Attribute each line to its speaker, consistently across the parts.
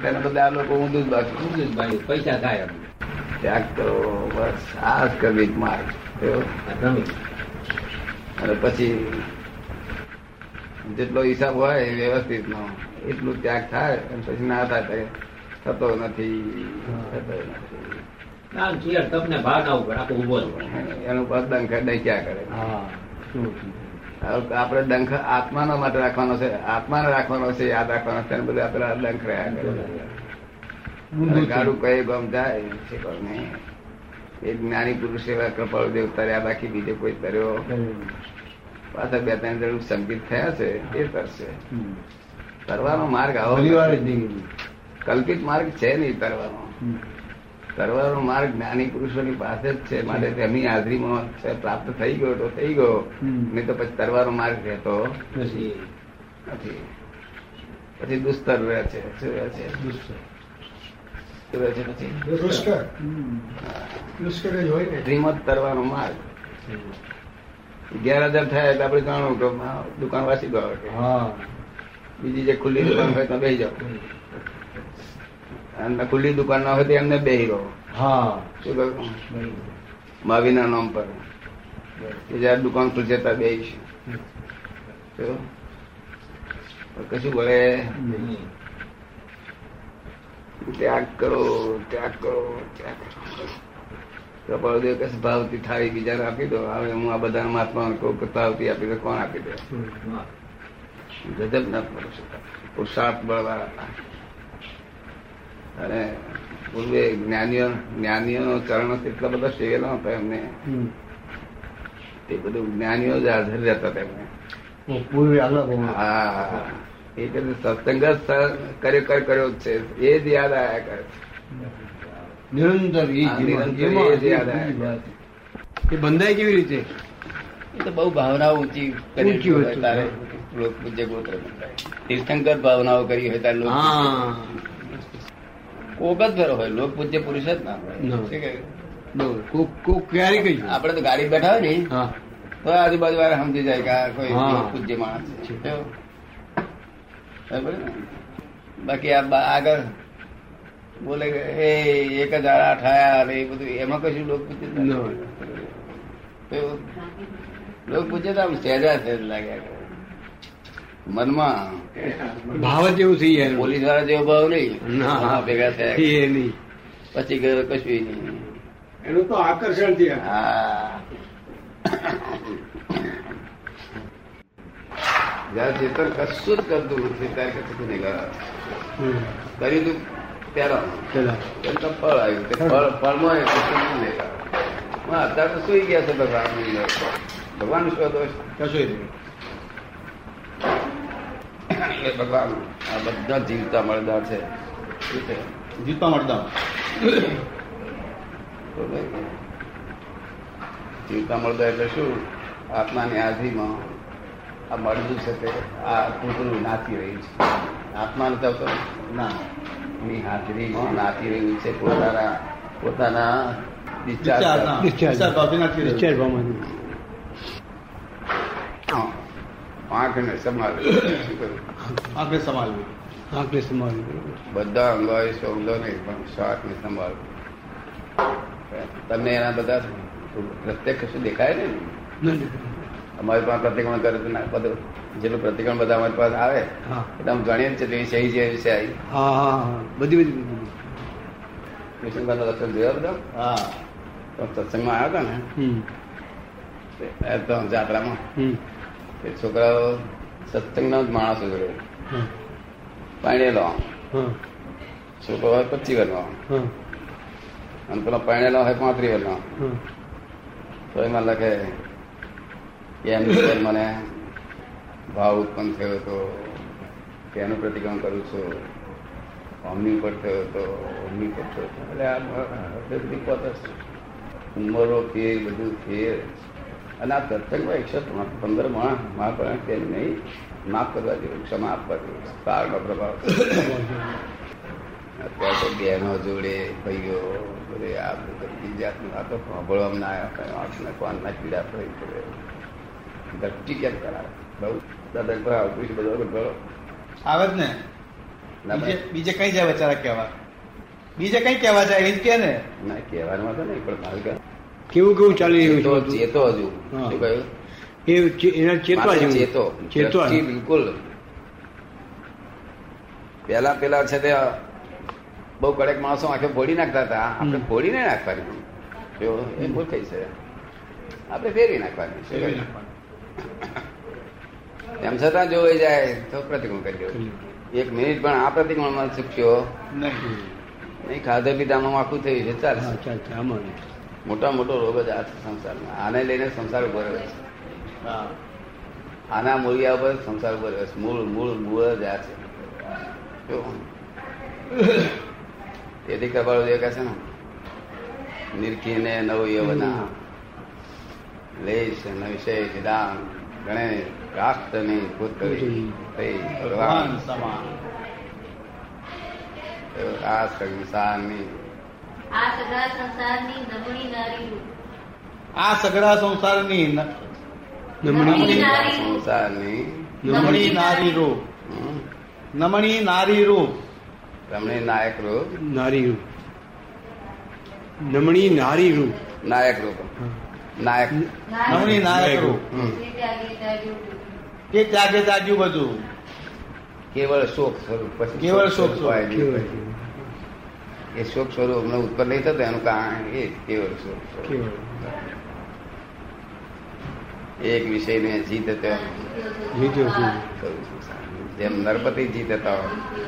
Speaker 1: તેના બદલે લોકો ઊંધું જ બાકી.
Speaker 2: ઊંધું જ ભાઈ પૈસા થાય
Speaker 1: ત્યાગ કરો બસ આ કરવી માર્ગ. અને પછી જેટલો હિસાબ હોય વ્યવસ્થિત નો એટલું ત્યાગ થાય અને પછી ના થાય થતો નથી થતો નથી.
Speaker 2: તમને ભાવ ના ઉપર આખો ઊભો
Speaker 1: એનું પદ કરે ક્યાં કરે?
Speaker 2: હા શું
Speaker 1: આપણે ડંખ આત્માનો માટે રાખવાનો છે. આત્માને રાખવાનો છે યાદ રાખવાનો છે બધું આપણે ડંખ રહ્યા ગાડું કઈ ગમ જાય છે કોઈ નહીં. એ જ્ઞાની પુરુષ એવા કૃપાળુ દેવ તર્યા બાકી બીજે કોઈ તર્યો પાછા બે ત્રણ જણ સંગીત થયા છે એ તરશે. તરવાનો માર્ગ આવો. કલ્પિત માર્ગ છે નહીં તરવાનો. તરવાનો માર્ગ જ્ઞાની પુરુષોની પાસે જ છે. માટે તેમની હાજરીમાં પ્રાપ્ત થઈ ગયો તો થઈ ગયો. નહીં તો પછી તરવાનો માર્ગ રહેતો
Speaker 2: પછી
Speaker 1: નથી. પછી દુસ્તર રહે છે શું રહે છે? તરવાનો માર્ગ. અગિયાર હજાર થાય એટલે આપણે જાણવું કે દુકાન વાસી ગયો.
Speaker 2: હા.
Speaker 1: બીજી જે ખુલ્લી દુકાન હોય તો બે જાઓ. અને ખુલ્લી દુકાન ના હોય તો એમને બે હીરો.
Speaker 2: હા.
Speaker 1: માવીના નામ પર. જયારે દુકાન ખુલશે ત્યાં બે? કશું બોલે ત્યાગ કરો ત્યાગ કરો ત્યાગ કરો. કપાળદેવ કશું ભાવતી થાળી બીજાને આપી દો. હવે હું આ બધા મહાત્મા કહું કે ભાવતી આપી દો કોણ આપી દે? ગજબ ના. પુરુષાર્થ બળવાળા અને પૂર્વે જ્ઞાનીઓ જ્ઞાનીઓનો ચરણ એટલા બધા સેવેલો હતો એમને. તે બધું જ્ઞાનીઓ જ હાજર રહેતા તેમને
Speaker 2: પૂર્વે અલગ
Speaker 1: હા. એ કદી સત્સંગ કર્યો કર્યો છે. એ જ યાદ આયા કરે છે.
Speaker 2: નિરંતર
Speaker 1: એ આવ્યા.
Speaker 2: બંધાય કેવી રીતે?
Speaker 1: એ તો બહુ ભાવનાઓ ઊંચી કરી
Speaker 2: ઊંચી હોય
Speaker 1: તારે. લોક પૂજ્ય ગોત્ર તીર્થંકર ભાવનાઓ કરી હોય તારે કોક જ ફેરો હોય લોક પૂજ્ય પુરુષ જ ના હોય
Speaker 2: ના.
Speaker 1: શું કહ્યું?
Speaker 2: બરોબર. કોક કોક ક્યારે કહી
Speaker 1: આપણે તો ગાડી બેઠા હોય ને
Speaker 2: હા
Speaker 1: તો આજુબાજુ વાળા સમજી જાય કે આ કોઈ
Speaker 2: હા.
Speaker 1: લોક પૂજ્ય માણસ છે કેવું? બરાબર ને? બાકી આ બા- આગળ બોલે કે એ એક જ આઠ આયા ને એ બધું એમાં કશું લોક પૂજ્ય
Speaker 2: ન.
Speaker 1: કેવું? લોક પૂજ્ય તો આમ સહેજા સહેજ લાગ્યા કરે. મનમાં
Speaker 2: ભાવ જેવું થઈ જાય.
Speaker 1: પોલીસવાળા જેવો ભાવ નહીં.
Speaker 2: ના.
Speaker 1: ભેગા થયા.
Speaker 2: એ નહીં.
Speaker 1: પછી ગયો કશું નહીં.
Speaker 3: એનું તો આકર્ષણ છે.
Speaker 1: હા. જયારે ચેતન કશું જ કરતું નથી ત્યારે કશું નહીં. કર્યું તું પેલા તો ફળ આવ્યું. ફળ ફળમાં એ કશું નહીં લેતા. અત્યારે તો સુઈ ગયા છે ભગવાન. ભગવાન શું દોષ
Speaker 2: કશું નહીં.
Speaker 1: એ ભગવાન આ બધા જીવતા મળદાર છે.
Speaker 2: જીવતા મળદાર.
Speaker 1: જીવતા મળદાર એટલે શું? આત્માની હાજરીમાં આ મળદું છે તે આ પૂતળું નાચી રહ્યું છે. આત્માને તો ના. એની હાજરીમાં નાચી રહ્યું છે. પોતાના પોતાના ડિસ્ચાર્જ
Speaker 2: ડિસ્ચાર્જ પામવાનું
Speaker 1: હા. આંખને સંભાળવી શું?
Speaker 2: આંખને સંભાળવી આંખને સંભાળવી
Speaker 1: બધા અંગો સૌંદો નહીં પણ શ્વાસને સંભાળવું તમને એના બધા પ્રત્યેક કશું દેખાય ને અમારી પાસે પ્રતિક્રમણ કરે તો ના બધું. જેટલું પ્રતિક્રમણ બધા અમારી પાસે આવે
Speaker 2: હા.
Speaker 1: એટલે અમે જાણીએ ને છે સહી છે વિશે સહી.
Speaker 2: હા હા હા. બધી બધી
Speaker 1: કૃષ્ણભાઈ નો લક્ષણ જોયા બધા?
Speaker 2: હા.
Speaker 1: તો સત્સંગમાં આવ્યા હતા ને? એ તો જાત્રામાં. એ છોકરાઓ સત્સંગનો જ માણસો જોડે
Speaker 2: હા
Speaker 1: છોકરો હોય પચીસ વર્ષનો અને પેલો પાણેલો હોય પાંત્રીસ વર્ષનો તો એમાં લખે કે એમની મને ભાવ ઉત્પન્ન થયો હતો? કેનું પ્રતિક્રમણ કરું છું? અમની ઉપર થયો હતો? અમની ઉપર થયો હતો? એટલે આ બધી પોતે ઉંમરો ફેર બધું ફેર. અને આ સત્સંગમાં એકસો પંદર માણસ મહાપ્રાણ તેમ નહીં માફ કરવા જેવું ક્ષમા આપવા જેવું. કાળનો પ્રભાવ અત્યારે તો બહેનો જોડે ભાઈઓ બધે આ બધી જાતનું આ તો સાંભળવામાં ના આવ્યા આંખને કોણના પીડા પડી પડે. ધરતી કેમ કરાવે? બહુ? દાદા પર આવતું છે બધો ભરો
Speaker 2: આવે જ ને. બીજે. કઈ જાય બચારા કહેવા? બીજે કઈ કહેવા જાય એ જ કે ને?
Speaker 1: ના કહેવાનું તો નહીં પણ કહેવાનું.
Speaker 4: કેવું કેવું ચાલી રહ્યું છે
Speaker 1: ચેતો હજુ શું કહ્યું?
Speaker 4: એ એના ચેતવા જેવું
Speaker 1: ચેતો.
Speaker 4: ચેતવા
Speaker 1: બિલકુલ. પેલા પેલા છે તે બહુ કડક માણસો આંખે ફોડી નાખતા હતા. આપણે
Speaker 4: ફોડી
Speaker 1: નહીં નાખવાની એ ભૂલ થઈ છે. આપણે ફેરવી નાખવાની. તેમ છતાં જો જાય તો પ્રતિક્રમણ કરી દો. એક મિનિટ પણ આ પ્રતિક્રમણમાં ચૂક્યો
Speaker 2: નહીં.
Speaker 1: નહીં ખાધે પીધામાં આખું થયું છે. ચાલશે. મોટા મોટો રોગ જ આ સંસારમાં. આને લઈને સંસાર ઊભો રહ્યો છે. આના મૂળિયા ઉપર સંસાર ઊભો રહ્યો છે. મૂળ મૂળ મૂળ જ આ છે. તેથી કપાળો જે કહે છે ને? નિરખીને નવ યવના. લેશ ન વિષય ગણેશ ગણે રાષ્ટ્રની પુત્રી. ભગવાન.
Speaker 2: સમાન.
Speaker 1: આ સંસારની
Speaker 5: આ સગા સંસારની નમણી નારી રૂપ.
Speaker 2: આ સગડા સંસારની
Speaker 4: નમણી
Speaker 5: નારી રૂપ.
Speaker 1: સંસારની
Speaker 2: નમણી નારી રૂપ નમણી નારી રૂપ.
Speaker 1: રમણી નાયક રૂપ.
Speaker 4: નારી રૂપ નમણી નારી રૂપ.
Speaker 1: નાયક રૂપ. નાયક
Speaker 2: નમણી નાયક રૂપ. કે ત્યાગે ત્યાગ્યું બધું.
Speaker 1: કેવળ શોક સ્વરૂપ પછી
Speaker 2: કેવળ શોક સ્વરૂપ.
Speaker 1: એ શોક સ્વરૂપ નો ઉત્પન્ન નહીં થતો એનું કારણ એ કેવળ શોક સ્વરૂપ. એક વિષયને જીત. જેમ નરપતિ જીત હતા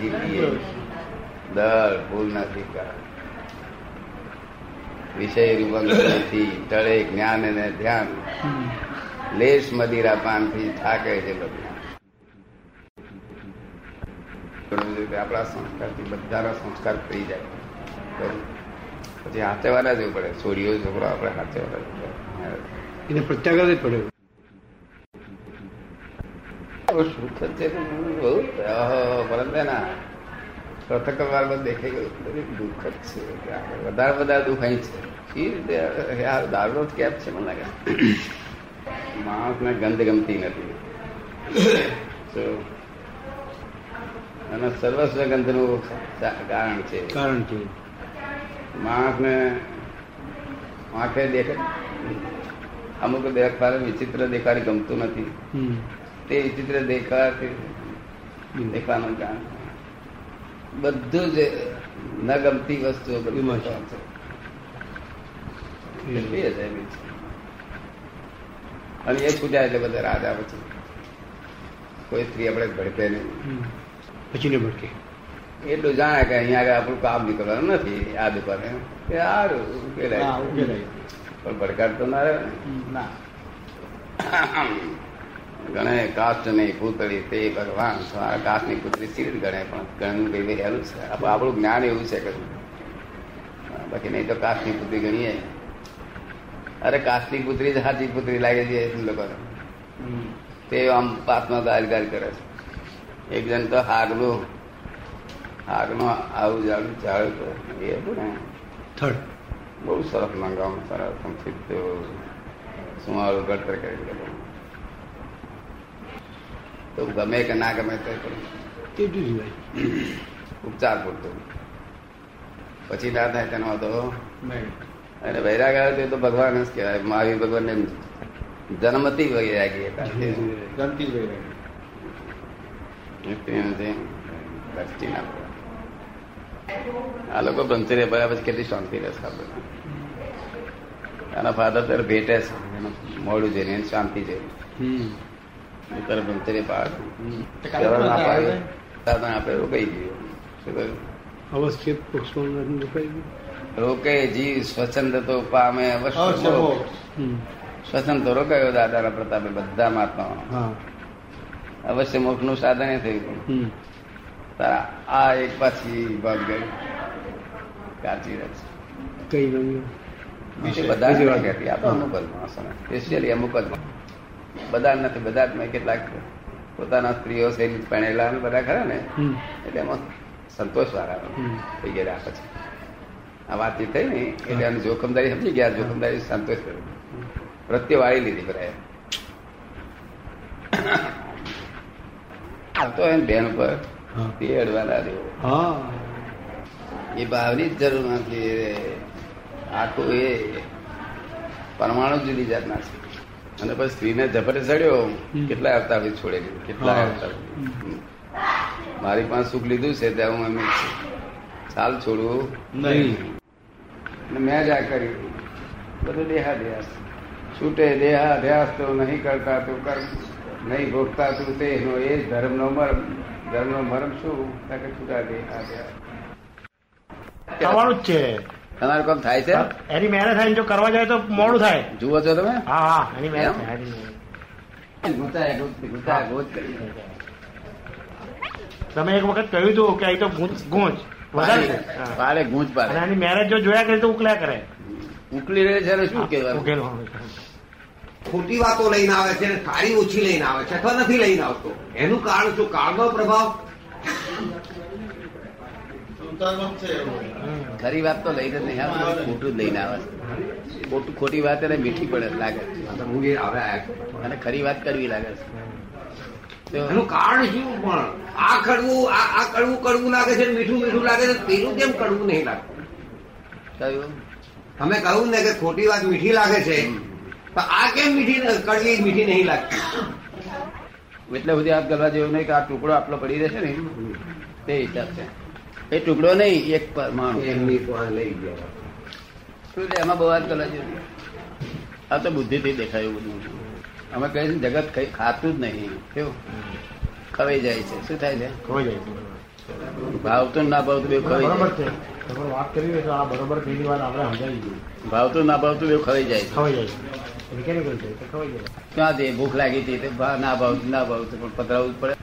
Speaker 1: જીતીએ. દળ ભૂલ નથી વિષય રૂપક નથી ટળે જ્ઞાન અને ધ્યાન. લેશ મદિરા પાનથી થાકે છે બધું. આપણા સંસ્કાર સંસ્કારથી બધાના સંસ્કાર થઈ જાય. પછી હાથેવાના જવું પડે છોડીઓ છોકરો આપણે હાથેવાના જવું પડે
Speaker 4: એને પ્રત્યાઘાત જ
Speaker 1: બહુ સુખ છે બહુ પરંતુ પ્રથમ વાર બધું દેખાઈ ગયું. દુઃખ જ છે. વધારે વધારે દુઃખ અહીં છે. એ રીતે? આ દારૂ જ કેપ છે મને લાગે. માણસને ગંધ ગમતી નથી. તો અને સર્વસ્વ ગંધનું કારણ છે.
Speaker 4: કારણ છે.
Speaker 1: માણસને આંખે દેખે અમુક દેખાડે વિચિત્ર દેખાડી ગમતું નથી. તે વિચિત્ર દેખાતી દેખાવાનું કારણ બધું જ ન ગમતી વસ્તુઓ બધું
Speaker 4: છે.
Speaker 1: અને એ છૂટ્યા એટલે બધા રાજા પછી. કોઈ સ્ત્રી આપણે ભડકે નહીં.
Speaker 4: પછી ને ભટકે
Speaker 1: એટલું જાણે કે અહીંયા આગળ આપણું કામ નીકળવાનું નથી આ દુકાને. કે સારું ઉકેલાય. પણ પડકાર તો ના રહ્યો ને.
Speaker 2: ના
Speaker 1: ગણે કાસ્ટ નહીં પૂતળી તે ભગવાન કાસ્ટની પૂતળી સીડ ગણે? પણ ગણનું કઈ ભાઈ હેલું છે. આપ- આપણું જ્ઞાન એવું છે કે બાકી નહીં તો કાષ્ટની પૂતળી ગણીએ. અરે કાષ્ટની પુત્રી જ સાચી પુત્રી લાગે છે એ લોકોને. તે આમ પાસમાં ગાલ ગાલ કરે છે. એક જણ તો હાગનું હાગનું આવું જાડું ચાલે તો એ હતું ને
Speaker 4: થર્ડ
Speaker 1: બહુ સરસ મંગાવું સરસ સંક્ષિપ્ત સુમારું ગળતર કરી તો ગમે કે ના ગમે તે કરું. ઉપચાર પૂરતો. પછી ના થાય તેનો
Speaker 2: તો
Speaker 1: અને વૈરાગ આવે તે તો ભગવાન જ કહેવાય. મહાવીર ભગવાન ને જન્મતી વૈરાગી હતા. દ્રષ્ટિ ના આ લોકો બ્રહ્મચર્ય ભર્યા પછી કેટલી શાંતિ રહેશે આપણે. આના ફાધર ત્યારે ભેટે છે એનું મોડું જઈને એને શાંતિ છે.
Speaker 4: હમ.
Speaker 1: ત્યારે બ્રહ્મચર્ય પાડે. ના. આપણે રોકાઈ ગયું.
Speaker 4: અવશ્ય રોકાઈ ગયું.
Speaker 1: રોકે જીવ સ્વચ્છંદ તો પામે અવશ્ય મોક્ષ.
Speaker 2: મોક્ષ.
Speaker 1: સ્વચ્છંદ તો રોકાયો દાદાના પ્રતાપે બધા મહાત્માઓ
Speaker 4: હા.
Speaker 1: અવશ્ય મોક્ષનું સાધન એ થયું. આ એક પાછી ભાગ ગઈ રહે છે
Speaker 4: કઈ
Speaker 1: બીજી બધા જ
Speaker 4: બીજી
Speaker 1: આ તો માણસોને સ્પેશિયલી અમુક જ બધા નથી બધા જ મેં કેટલાક પોતાના સ્ત્રીઓ સૈનિક પહેણેલા બધા ખરા ને? એટલે એમાં સંતોષ વાળા થઈ ગયા પછી. આ વાતચીત થઈ ને એટલે આની જોખમદારી સમજી ગયા જોખમદારી સંતોષ કર્યો. પ્રત્યે વાળી લીધી બધાએ. આ તો એમ બેન ઉપર
Speaker 4: હા
Speaker 1: તે અડવાના
Speaker 4: રહ્યો
Speaker 1: એ ભાવની જ જરૂર નથી આખું એ પરમાણુ જુદી જાતના છે. અને પછી સ્ત્રીને ઝપટે ચડ્યો કેટલા અવતાર છોડે કેટલા. અવતાર મારી પાસે સુખ લીધું છે ત્યાં હું એમ ચાલ છોડું.
Speaker 4: નહીં.
Speaker 1: અને મેં જ આ કર્યું. બધું દેહાધ્યાસ. છૂટે દેહાધ્યાસ તો નહીં કરતા તું કર નહીં ભોગતા તું તેનો એ ધર્મ ધર્મનો મરમ. ધર્મનો મરમ શું? કે છૂટા દે
Speaker 6: કરવાનું જ છે.
Speaker 1: તમારું કામ થાય છે?
Speaker 6: એની મહેનત થાય જો કરવા જાય તો મોડું થાય.
Speaker 1: જુઓ છો તમે?
Speaker 6: હા હા એની મહેનત એની મહેનત. તમે એક વખત કહ્યું હતું કે અહીં તો ગૂંચ ગૂંચ વધારે છે.
Speaker 1: પાડે ગુંચ પાડે
Speaker 6: આની મેરેજ જો જોયા કરે તો ઉકલ્યા કરે.
Speaker 1: ઉકલી રહે છે શું કહેવાનું?
Speaker 6: હોય.
Speaker 7: ખોટી વાતો લઈને આવે છે અને સારી ઓછી લઈને આવે છે અથવા નથી લઈને આવતો. એનું કારણ શું? કાળનો પ્રભાવ?
Speaker 1: ખરી વાત તો લઈને નહીં. આવે ખોટું જ લઈને આવે ખોટું ખોટી વાત એને મીઠી પડે લાગે છે.
Speaker 7: હું એ હવે
Speaker 1: અને ખરી વાત કરવી લાગે છે. તો
Speaker 7: એનું કારણ શું પણ? આ કડવું આ આ કડવું કડવું લાગે છે મીઠું મીઠું લાગે છે પેલું કેમ કડવું નહીં લાગતું
Speaker 1: કહ્યું
Speaker 7: તમે કહ્યું ને કે ખોટી વાત મીઠી લાગે છે. તો આ કેમ મીઠી કડવી મીઠી નહીં લાગતી?
Speaker 1: એટલે સુધી હાથ કરવા જેવું નહીં કે આ ટુકડો આટલો પડી રહેશે ને તે હિસાબ છે. એ ટુકડો નહીં એક પરમાણુ
Speaker 7: એમની લઈ ગયા.
Speaker 1: શું છે એમાં બહુ વાત કરવા જેવું આ તો બુદ્ધિથી દેખાય એવું બધું. અમે કહીએ છીએ જગત કઈ ખાતું જ નહીં. કેવું? ખવાઈ જાય છે. શું થાય છે?
Speaker 6: ખવાઈ જાય છે.
Speaker 1: ભાવતું ના ભાવતું બે ખવાઈ
Speaker 6: બરોબર છે. વાત કરી તો આ બરોબર પેલી વાત આપણે સમજાવી દીધી
Speaker 1: ભાવતું ના ભાવતું બે ખવાઈ જાય
Speaker 6: ખવાઈ જાય
Speaker 1: ક્યાં તે ભૂખ લાગી હતી ના ભાવ ના ભાવતું પણ પધરાવું પડે.